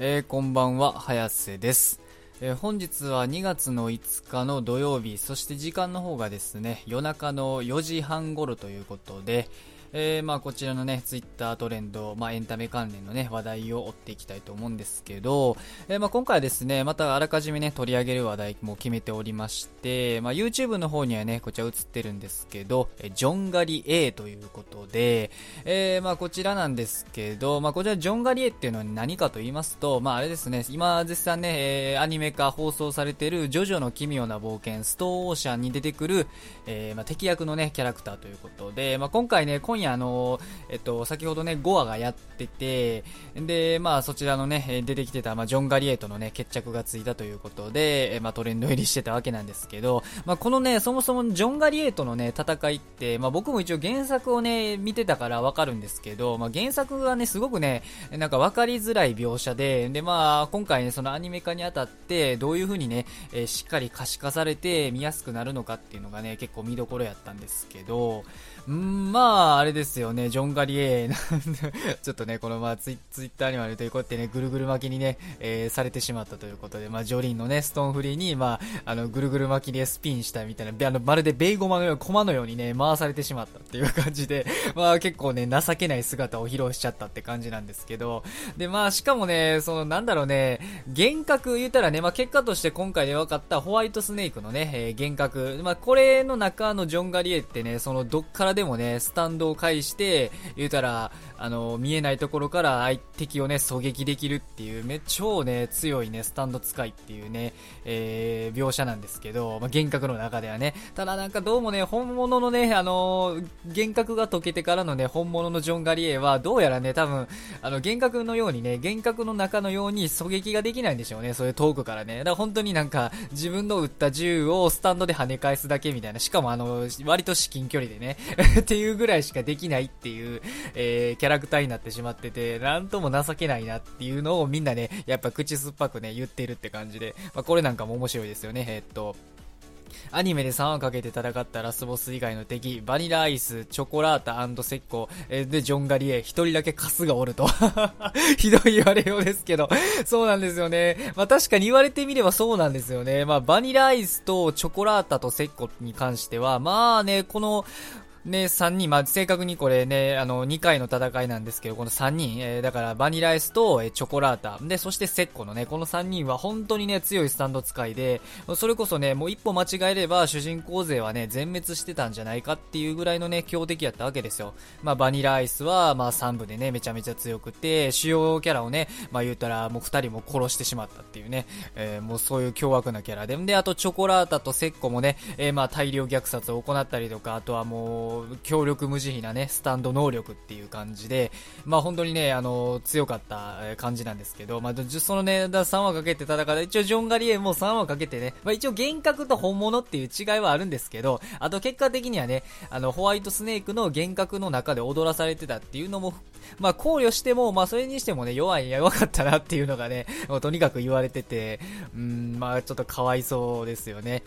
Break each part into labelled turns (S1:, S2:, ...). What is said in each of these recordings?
S1: えー、こんばんは、早瀬です。えー、本日は2月の5日の土曜日、そして時間の方がですね、夜中の4時半頃ということで、えー、まあこちらのね、ツイッタートレンド、まあエンタメ関連のね、話題を追っていきたいと思うんですけど、えー、まあ今回はですね、またあらかじめね、取り上げる話題も決めておりまして、まあ YouTube の方にはね、こちら映ってるんですけど、えジョンガリ A ということで、えー、まあこちらなんですけど、まあこちらジョンガリ A っていうのは何かと言いますと、まああれですね、今絶賛ね、えー、アニメ化放送されてるジョジョの奇妙な冒険、ストーンオーシャンに出てくる、えー、まあ敵役のね、キャラクターということで、まあ今回ね、今夜あの、えっと、先ほどね、5話がやってて、で、まあ、そちらのね、出てきてた、まあ、ジョン・ガリエイトのね、決着がついたということで、まあ、トレンド入りしてたわけなんですけど、まあ、このね、そもそもジョン・ガリエイトのね、戦いって、まあ、僕も一応原作をね、見てたからわかるんですけど、まあ、原作がね、すごくね、なんかわかりづらい描写で、で、まあ、今回ね、そのアニメ化にあたって、どういう風にね、え、しっかり可視化されて見やすくなるのかっていうのがね、結構見どころやったんですけど、んまあ、あれですよね、ジョン・ガリエ、ちょっとね、このまあツイツイッターにもあるということでね、ぐるぐる巻きにね、えー、されてしまったということで、まあ、ジョリンのね、ストーンフリーに、まあ、あの、ぐるぐる巻きでスピンしたみたいな、あの、まるでベイゴマのように、コマのようにね、回されてしまったっていう感じで、まあ、結構ね、情けない姿を披露しちゃったって感じなんですけど、で、まあ、しかもね、その、なんだろうね、幻覚言ったらね、まあ、結果として今回で分かったホワイトスネークのね、えー、幻覚、まあ、これの中のジョン・ガリエってね、その、どっからでもね、スタンドを介して、言うたら、あの、見えないところから相敵をね、狙撃できるっていう、め、超ね、強いね、スタンド使いっていうね、えー、描写なんですけど、まあ、幻覚の中ではね。ただなんかどうもね、本物のね、あの幻覚が解けてからのね、本物のジョン・ガリエは、どうやらね、多分、あの、幻覚のようにね、幻覚の中のように狙撃ができないんでしょうね、そういう遠くからね。だから本当になんか、自分の撃った銃をスタンドで跳ね返すだけみたいな、しかもあの、割と至近距離でね っていうぐらいしかできないっていう、えー、キャラクターになってしまってて、なんとも情けないなっていうのをみんなね、やっぱ口酸っぱくね、言ってるって感じで、まあ、これなんかも面白いですよね、えー、っと、アニメで3話かけて戦ったラスボス以外の敵、バニラアイス、チョコラータセッコ、えで、ジョンガリエ、一人だけカスがおると。ひどい言われようですけど、そうなんですよね。まあ確かに言われてみればそうなんですよね。まあバニラアイスとチョコラータとセッコに関しては、まあね、この、ね、3人、まあ、正確にこれね、あの、2回の戦いなんですけど、この3人、えー、だからバニラアイスと、えー、チョコラータ、で、そしてセッコのね、この3人は本当にね、強いスタンド使いで、それこそね、もう一歩間違えれば主人公勢はね、全滅してたんじゃないかっていうぐらいのね、強敵やったわけですよ。まあ、バニラアイスは、まあ、3部でね、めちゃめちゃ強くて、主要キャラをね、まあ、言うたら、もう2人も殺してしまったっていうね、えー、もうそういう凶悪なキャラで、で、あとチョコラータとセッコもね、え、まあ、大量虐殺を行ったりとか、あとはもう、強力無慈悲なね、スタンド能力っていう感じで、まあ本当にね、あの、強かった感じなんですけど、まあ、そのね、だ3話かけて戦った、一応ジョン・ガリエも3話かけてね、まあ一応幻覚と本物っていう違いはあるんですけど、あと結果的にはね、あの、ホワイトスネークの幻覚の中で踊らされてたっていうのも、まあ考慮しても、まあそれにしてもね、弱い、弱かったなっていうのがね、もうとにかく言われてて、うん、まあちょっとかわいそうですよね。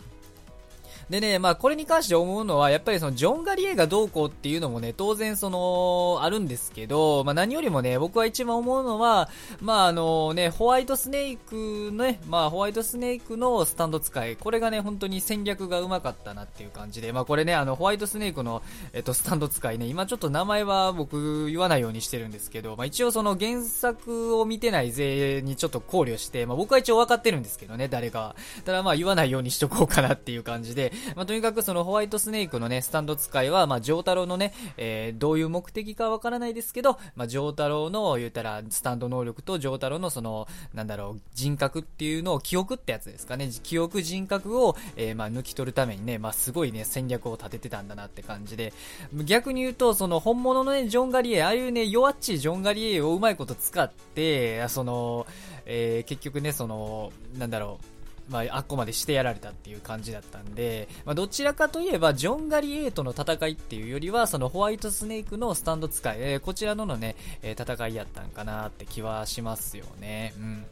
S1: でね、まあこれに関して思うのは、やっぱりそのジョン・ガリエがどうこうっていうのもね、当然その、あるんですけど、まあ何よりもね、僕は一番思うのは、まああのね、ホワイトスネークね、まあホワイトスネークのスタンド使い、これがね、本当に戦略がうまかったなっていう感じで、まあこれね、あのホワイトスネークの、えっと、スタンド使いね、今ちょっと名前は僕言わないようにしてるんですけど、まあ一応その原作を見てない勢にちょっと考慮して、まあ僕は一応分かってるんですけどね、誰かただまあ言わないようにしとこうかなっていう感じで、まあ、とにかくそのホワイトスネークのね、スタンド使いは、まあ、ジョータロのね、えー、どういう目的かわからないですけど、まあ、ジョータロの言ったら、スタンド能力とジョータロのその、なんだろう、人格っていうのを、記憶ってやつですかね。記憶人格を、えー、まあ、抜き取るためにね、まあ、すごいね、戦略を立ててたんだなって感じで、逆に言うと、その、本物のね、ジョンガリエ、ああいうね、弱っちいジョンガリエをうまいこと使って、その、えー、結局ね、その、なんだろう、まあ、あっこまでしてやられたっていう感じだったんで、まあ、どちらかといえば、ジョン・ガリエイとの戦いっていうよりは、そのホワイトスネークのスタンド使い、えー、こちらののね、えー、戦いやったんかなって気はしますよね。うん。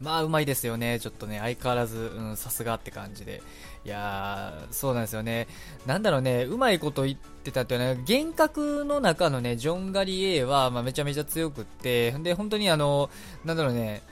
S1: まあ、うまいですよね。ちょっとね、相変わらず、うん、さすがって感じで。いやー、そうなんですよね。なんだろうね、うまいこと言ってたっていうね、幻覚の中のね、ジョン・ガリエーは、まあ、めちゃめちゃ強くって、で、本当にあの、なんだろうね、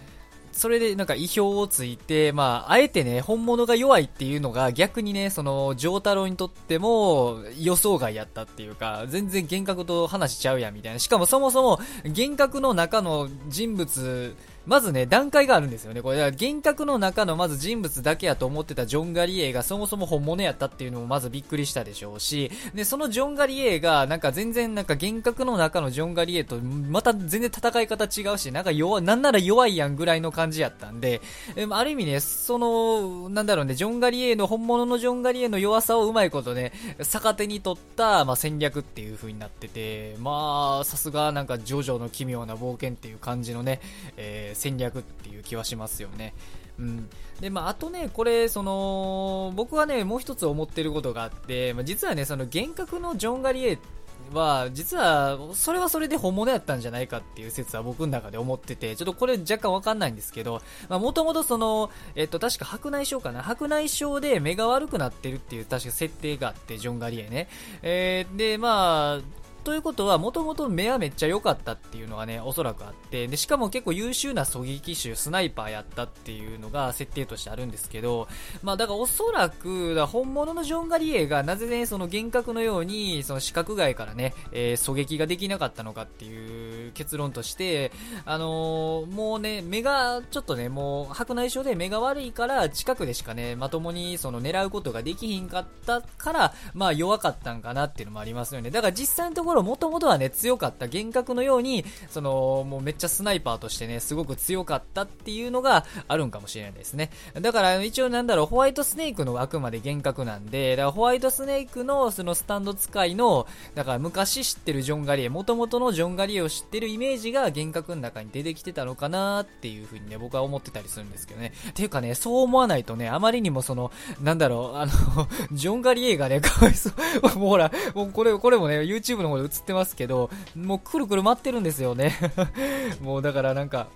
S1: それでなんか意表をついて、まあ、あえてね、本物が弱いっていうのが逆にね、その、上太郎にとっても予想外やったっていうか、全然幻覚と話しちゃうやんみたいな。しかもそもそも幻覚の中の人物、まずね、段階があるんですよね。これ、幻覚の中のまず人物だけやと思ってたジョン・ガリエがそもそも本物やったっていうのもまずびっくりしたでしょうし、で、そのジョン・ガリエが、なんか全然なんか幻覚の中のジョン・ガリエとまた全然戦い方違うし、なんか弱、なんなら弱いやんぐらいの感じやったんで、えある意味ね、その、なんだろうね、ジョン・ガリエの、本物のジョン・ガリエの弱さをうまいことね、逆手に取った、まあ、戦略っていう風になってて、まあ、さすがなんかジョジョの奇妙な冒険っていう感じのね、えー、戦略っていう気はしますよね。うん。で、まあ、あとね、これ、その、僕はね、もう一つ思ってることがあって、まあ、実はね、その幻覚のジョン・ガリエは、実は、それはそれで本物やったんじゃないかっていう説は僕の中で思ってて、ちょっとこれ若干わかんないんですけど、まあ、もともとその、えっと、確か白内障かな？白内障で目が悪くなってるっていう確か設定があって、ジョン・ガリエね。えー、で、まあ、ということは、もともと目はめっちゃ良かったっていうのがね、おそらくあって、で、しかも結構優秀な狙撃手、スナイパーやったっていうのが設定としてあるんですけど、まあだからおそらく、本物のジョン・ガリエがなぜね、その幻覚のように、その視覚外からね、えー、狙撃ができなかったのかっていう結論として、あのー、もうね、目が、ちょっとね、もう白内障で目が悪いから、近くでしかね、まともにその狙うことができひんかったから、まあ弱かったんかなっていうのもありますよね。だから実際のところろもともとはね、強かった幻覚のように、その、もうめっちゃスナイパーとしてね、すごく強かったっていうのがあるんかもしれないですね。だから一応なんだろう、ホワイトスネークのあくまで幻覚なんで、だからホワイトスネークのそのスタンド使いの、だから昔知ってるジョン・ガリエ、もともとのジョン・ガリエを知ってるイメージが幻覚の中に出てきてたのかなっていう風にね、僕は思ってたりするんですけどね。ていうかね、そう思わないとね、あまりにもその、なんだろう、あのジョン・ガリエがね、かわいそう。もうほら、もうこれ、これもね、YouTube の方で映ってますけど、もうくるくる待ってるんですよね。もうだからなんか、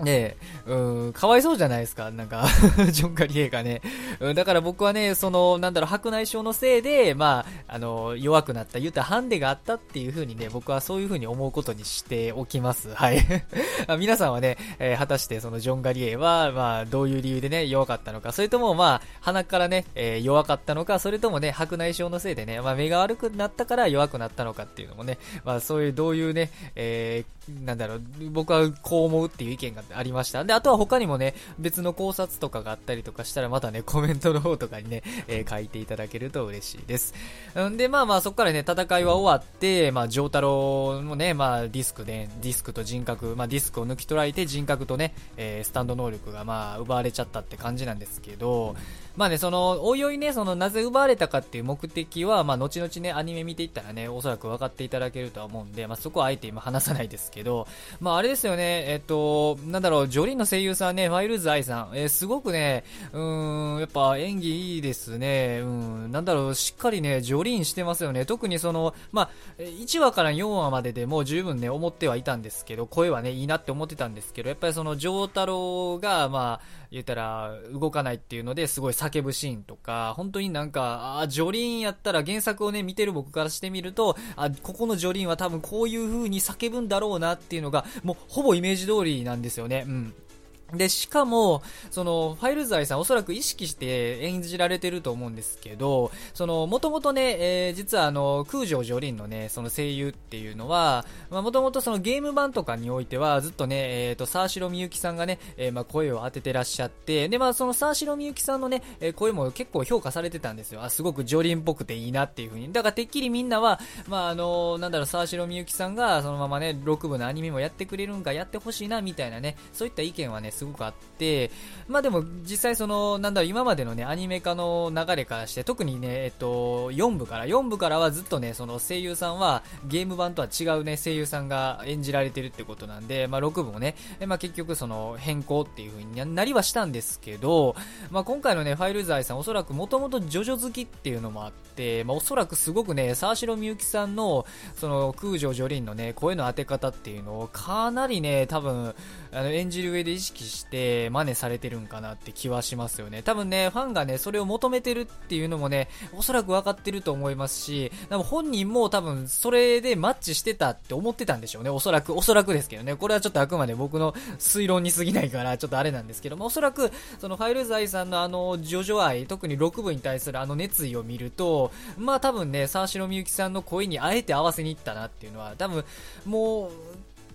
S1: ねえ、うん、かわいそうじゃないですか、なんか ジョン・ガリエがね。うん、だから僕はね、その、なんだろう、白内障のせいで、まあ、あの、弱くなった、言ったハンデがあったっていう風にね、僕はそういう風に思うことにしておきます。はい。皆さんはね、えー、果たしてそのジョン・ガリエは、まあ、どういう理由でね、弱かったのか、それともまあ、鼻からね、えー、弱かったのか、それともね、白内障のせいでね、まあ、目が悪くなったから弱くなったのかっていうのもね、まあ、そういう、どういうね、えー、なんだろう、僕はこう思うっていう意見がありました。で、あとは他にもね、別の考察とかがあったりとかしたら、またね、コメントの方とかにね、えー、書いていただけると嬉しいです。んで、まあまあ、そこからね、戦いは終わって、まあ、上太郎もね、まあ、ディスクで、ディスクと人格、まあ、ディスクを抜き取られて人格とね、えー、スタンド能力がまあ、奪われちゃったって感じなんですけど、まあね、その、おいおいね、その、なぜ奪われたかっていう目的は、まあ、後々ね、アニメ見ていったらね、おそらく分かっていただけるとは思うんで、まあ、そこはあえて今話さないですけど、まあ、あれですよね、えっと、なんだろう、ジョリーの声優さんね、ファイルズアイさん、えー、すごくね、うーん、やっぱ演技いいですね、うん、なんだろう、しっかりね、ジョリーンしてますよね。特にその、まあ、1話から4話まででも十分ね、思ってはいたんですけど、声はね、いいなって思ってたんですけど、やっぱりその、ジョータロが、まあ、言ったら、動かないっていうのですごい叫ぶシーンとか、本当になんか、あ、ジョリーンやったら原作をね、見てる僕からしてみると、あ、ここのジョリーンは多分こういう風に叫ぶんだろうなっていうのが、もうほぼイメージ通りなんですよね。うん。で、しかも、その、ファイルザイさんおそらく意識して演じられてると思うんですけど、その、もともとね、えー、実はあの、空城ジョリンのね、その声優っていうのは、まあ、もともとそのゲーム版とかにおいては、ずっとね、えっ、ー、と、沢城みゆきさんがね、えー、まあ、声を当ててらっしゃって、で、まあ、その沢城みゆきさんのね、え声も結構評価されてたんですよ。あ、すごくジョリンっぽくていいなっていう風に。だから、てっきりみんなは、まあ、あの、なんだろう、沢城みゆきさんが、そのままね、6部のアニメもやってくれるんか、やってほしいな、みたいなね、そういった意見はね、すごくあって、まあでも実際その、なんだろう、今までのね、アニメ化の流れからして、特にね、えっと、4部から、4部からはずっとね、その声優さんはゲーム版とは違うね、声優さんが演じられてるってことなんで、まあ6部もね、まあ結局その変更っていう風になりはしたんですけど、まあ今回のね、ファイルザイさんおそらくもともとジョジョ好きっていうのもあって、まあおそらくすごくね、沢城みゆきさんの、その空城ジョリンのね、声の当て方っていうのをかなりね、多分、あの演じる上で意識して真似されてるんかなって気はしますよね。多分ね、ファンがね、それを求めてるっていうのもね、おそらく分かってると思いますし、多分本人も多分それでマッチしてたって思ってたんでしょうね。おそらく、おそらくですけどね。これはちょっとあくまで僕の推論に過ぎないから、ちょっとあれなんですけども、おそらく、そのファイルザイさんのあの、ジョジョ愛、特に6部に対するあの熱意を見ると、まあ多分ね、沢城みゆきさんの声にあえて合わせに行ったなっていうのは、多分、もう、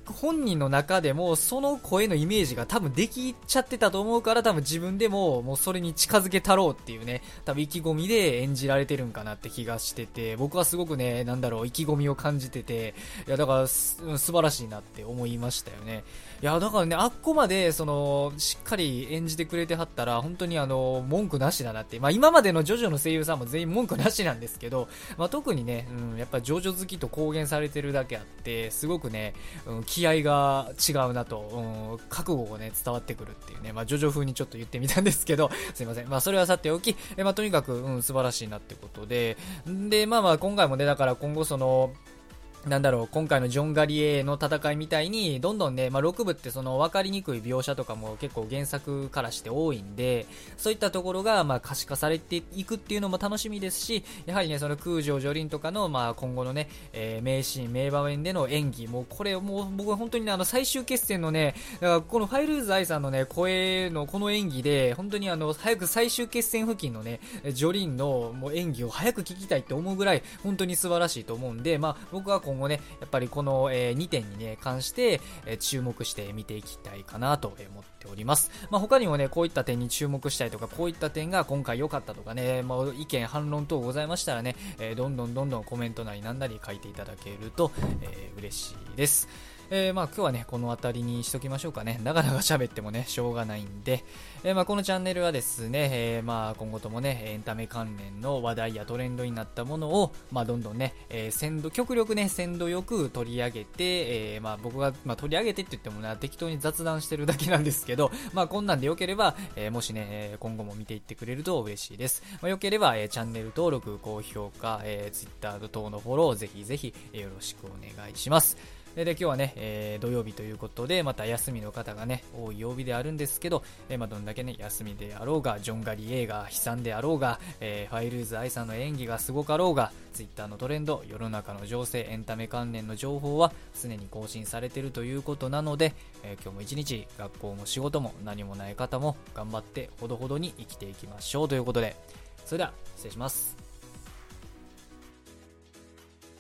S1: 本人の中でもその声のイメージが多分できちゃってたと思うから多分自分でももうそれに近づけたろうっていうね多分意気込みで演じられてるんかなって気がしてて僕はすごくねなんだろう意気込みを感じてていやだから素晴らしいなって思いましたよね。いやだからねあっこまでそのしっかり演じてくれてはったら本当にあの文句なしだなって。まあ今までのジョジョの声優さんも全員文句なしなんですけどまあ特にね、うん、やっぱジョジョ好きと公言されてるだけあってすごくね、うん、気合が違うなと、うん、覚悟がね、伝わってくるっていうね、まあ、ジョジョ風にちょっと言ってみたんですけど、すいません。まあ、それはさておき、えまあ、とにかく、うん、素晴らしいなってことで、で、まあまあ、今回もね、だから今後その、なんだろう、今回のジョン・ガリエの戦いみたいに、どんどんね、まあ、6部ってその分かりにくい描写とかも結構原作からして多いんで、そういったところがまあ可視化されていくっていうのも楽しみですし、やはりね、その空城女林とかのまあ今後のね、えー、名シーン、名場面での演技、もうこれもう僕は本当にね、あの最終決戦のね、だからこのファイルーズ愛さんのね、声のこの演技で、本当にあの、早く最終決戦付近のね、ジョリンのもう演技を早く聞きたいって思うぐらい、本当に素晴らしいと思うんで、まあ僕は今後ね、やっぱりこの、え、2点にね、関して、え、注目して見ていきたいかなと思っております。まあ、他にもね、こういった点に注目したいとか、こういった点が今回良かったとかね、まあ、意見、反論等ございましたらね、え、どんどんどんどんコメントなりなんなり書いていただけると、え、嬉しいです。えー、まあ今日はね、この辺りにしときましょうかね。長々喋ってもね、しょうがないんで、えー、まあこのチャンネルはですね、えー、まあ今後ともね、エンタメ関連の話題やトレンドになったものを、まあどんどんね、えー、鮮度、極力ね、鮮度よく取り上げて、えー、まあ僕が、まあ取り上げてって言ってもね、適当に雑談してるだけなんですけど、まあこんなんでよければ、えー、もしね、今後も見ていってくれると嬉しいです。まあよければ、えー、チャンネル登録、高評価、えー、Twitter 等のフォロー、ぜひぜひ、よろしくお願いします。で今日はね、えー、土曜日ということで、また休みの方がね、多い曜日であるんですけど、えー、まあ、どんだけね、休みであろうが、ジョンガリ映画悲惨であろうが、えー、ファイルーズ愛さんの演技がすごかろうが、ツイッターのトレンド、世の中の情勢、エンタメ関連の情報は常に更新されているということなので、え今日も一日、学校も仕事も何もない方も頑張ってほどほどに生きていきましょうということで、それでは失礼します。